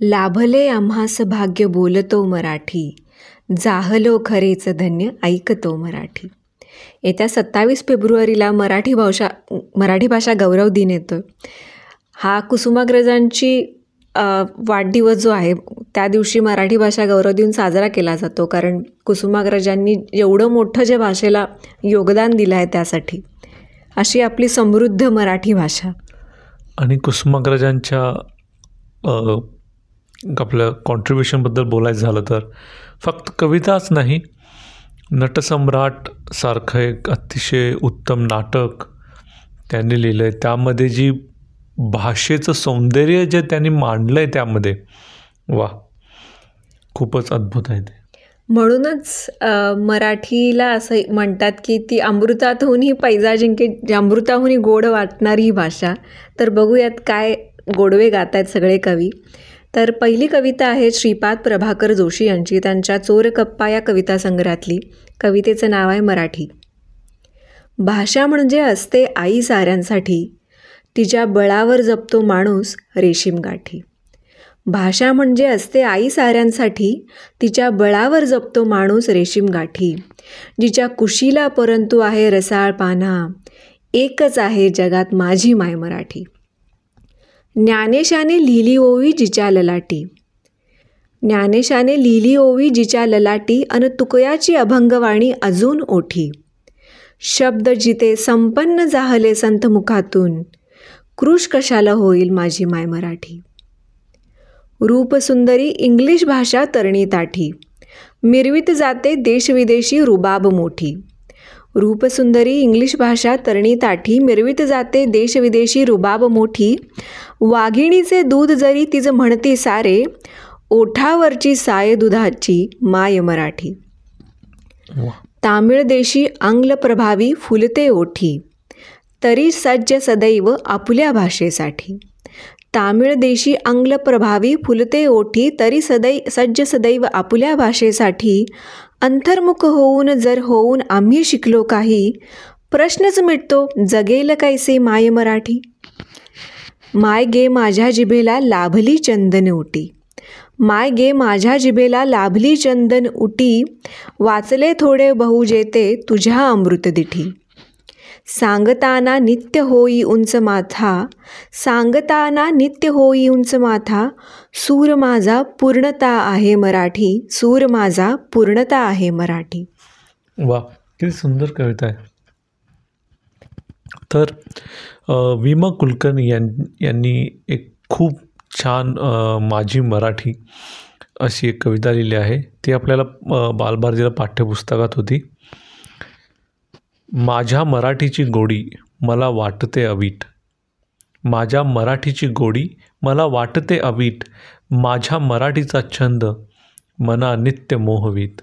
लाभले आम्हास भाग्य बोलतो मराठी. जाहलो खरेच धन्य ऐकतो मराठी. येत्या सत्तावीस फेब्रुवारीला मराठी भाषा मराठी भाषा गौरव दिन येतो हा कुसुमाग्रजांची वाढदिवस जो आहे त्या दिवशी मराठी भाषा गौरव दिन साजरा केला जातो. कारण कुसुमाग्रजांनी एवढं मोठं जे भाषेला योगदान दिलं आहे त्यासाठी अशी आपली समृद्ध मराठी भाषा. आणि कुसुमाग्रजांच्या आपलं कॉन्ट्रीब्युशनबद्दल बोलायचं झालं तर. फक्त कविताच नाही नटसम्राट सारखं एक अतिशय उत्तम नाटक त्यांनी लिहिलं आहे त्यामध्ये जी भाषेचं सौंदर्य जे त्यांनी मांडलं आहे त्यामध्ये वा खूपच अद्भुत आहे ते. म्हणूनच मराठीला असं म्हणतात की ती अमृतातहूनही पैजा जिंके अमृताहूनही गोड वाटणारी ही भाषा. तर बघूयात काय गोडवे गात आहेत सगळे कवी. तर पहिली कविता आहे श्रीपाद प्रभाकर जोशी यांची. त्यांच्या चोर कप्पा या कविता संग्रहातली. कवितेचं नाव आहे मराठी. भाषा म्हणजे असते आई साऱ्यांसाठी. तिच्या बळावर जपतो माणूस रेशीम गाठी. भाषा म्हणजे असते आई साऱ्यांसाठी. तिच्या बळावर जपतो माणूस रेशीम गाठी. जिच्या कुशीला परंतु आहे रसाळ पाना. एकच आहे जगात माझी माय मराठी. ज्ञानेशाने लिहिली ओवी जिच्या ललाटी. ज्ञानेशाने लिहिली ओवी जिच्या ललाटी अन तुकयाची अभंगवाणी अजून ओठी. शब्द जिते संपन्न जाहले संत मुखातून कृष कशाला होईल माझी माय मराठी? रूपसुंदरी इंग्लिश भाषा तरणी ताठी. मिरवीत जाते देशविदेशी रुबाब मोठी. रूपसुंदरी इंग्लिश भाषा तरणी ताठी मिरवीत जाते देशविदेशी रुबाब मोठी. वाघिणीचे दूध जरी तिचं म्हणती सारे ओठावरची साय दुधाची माय मराठी. तामिळ देशी आंग्ल प्रभावी फुलते ओठी. तरी सज्ज सदैव आपुल्या भाषेसाठी. तामिळ देशी आंग्ल प्रभावी फुलते ओठी तरी सदै सज्ज सदैव आपुल्या भाषेसाठी. अंतर्मुख होऊन जर होऊन आम्ही शिकलो काही प्रश्नच मिटतो जगेल कैसे माय मराठी? माय गे माझ्या जिभेला लाभली चंदन उटी. माय गे माझ्या जिभेला लाभली चंदन उटी. वाचले थोडे बहु जेते तुझ्या अमृतदिठी सांगताना नित्य होई उंच माथा सांगताना नित्य होई उंच माथा सूर माझा पूर्णता आहे मराठी सूर माझा पूर्णता आहे मराठी. वा किती सुंदर कविता आहे. तर विमा कुलकर्णी यांनी एक खूप छान माझी मराठी अशी एक कविता लिहिली आहे. ती आपल्याला बालभारतीला पाठ्यपुस्तकात होती. माझ्या मराठीची गोडी मला वाटते अवीट. माझ्या मराठीची गोडी मला वाटते अवीट. माझ्या मराठीचा छंद मना नित्य मोहवीत.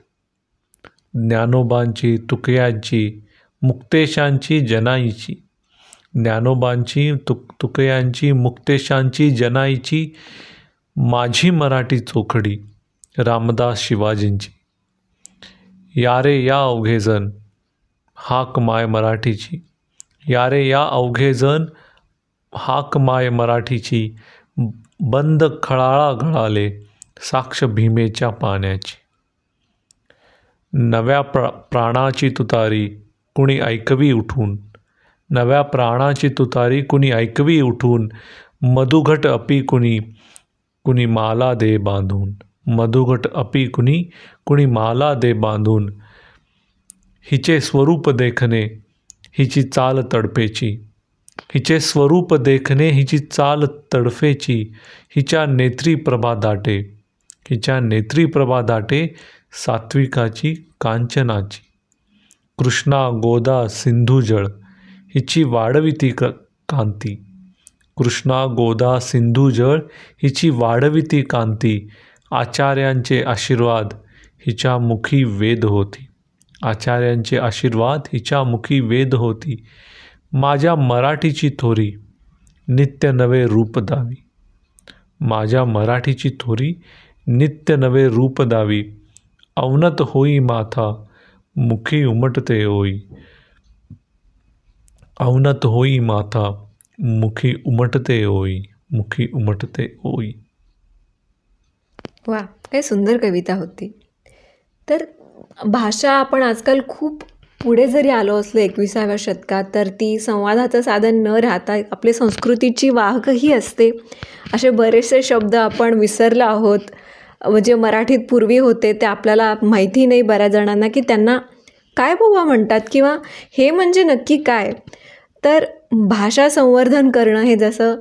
ज्ञानोबांची तुकयांची मुक्तेशांची जनाईची. ज्ञानोबांची तुक तुकयांची मुक्तेशांची जनाईची माझी मराठी चोखडी रामदास शिवाजींची. यारे या अवघेजन हाक माय मराठीची. यारे या अवघे जण हाक माय मराठीची बंद खळाळा घळाले साक्ष भीमेच्या पाण्याची. नव्या प्रा प्राणाची तुतारी कुणी ऐकवी उठून. नव्या प्राणाची तुतारी कुणी ऐकवी उठून. मधुघट अपी कुणी कुणी माला दे बांधून. मधुघट अपी कुणी कुणी माला दे बांधून. हिचे स्वरूप देखणे हिची चाल तडफेची. हिचे स्वरूप देखणे हिची चाल तडफेची हिच्या नेत्री प्रभा दाटे. हिच्या नेत्री प्रभा दाटे सात्विकाची कांचनाची. कृष्णा गोदा सिंधुजळ हिची वाढविती क कांती. कृष्णा गोदा सिंधुजळ हिची वाढविती कांती. आचार्यांचे आशीर्वाद हिच्या मुखी वेद होती. आचार्यांचे आशीर्वाद हिच्या मुखी वेद होती. माझ्या मराठीची थोरी नित्य नवे रूप दावी. माझ्या मराठीची थोरी नित्य नवे रूप दावी. अवनत होई माथा मुखी उमटते होई अवनत होई माथा मुखी उमटते होई मुखी उमटते होई वा काय सुंदर कविता होती. तर भाषा आपण आजकाल खूप पुढे जरी आलो असलो एकविसाव्या शतकात तर ती संवादाचं साधन न राहता आपली संस्कृतीची वाहकही असते. असे बरेचसे शब्द आपण विसरलो आहोत. म्हणजे मराठीत पूर्वी होते ते आपल्याला माहिती नाही बऱ्याच जणांना की त्यांना काय बोवा म्हणतात किंवा हे म्हणजे नक्की काय? तर भाषा संवर्धन करणं हे जसं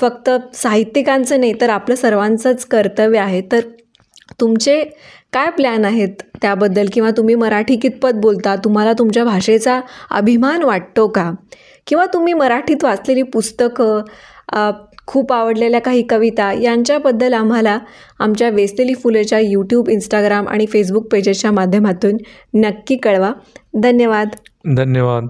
फक्त साहित्यिकांचं नाही तर आपलं सर्वांचंच कर्तव्य आहे. तर तुमचे काय प्लॅन आहेत त्याबद्दल? किंवा तुम्ही मराठी कितपत बोलता? तुम्हाला तुमच्या भाषेचा अभिमान वाटतो का? किंवा तुम्ही मराठीत वाचलेली पुस्तकं खूप आवडलेल्या काही कविता यांच्याबद्दल आम्हाला आमच्या वेचलेली फुलेच्या यूट्यूब इंस्टाग्राम आणि फेसबुक पेजेसच्या माध्यमातून नक्की कळवा. धन्यवाद. धन्यवाद.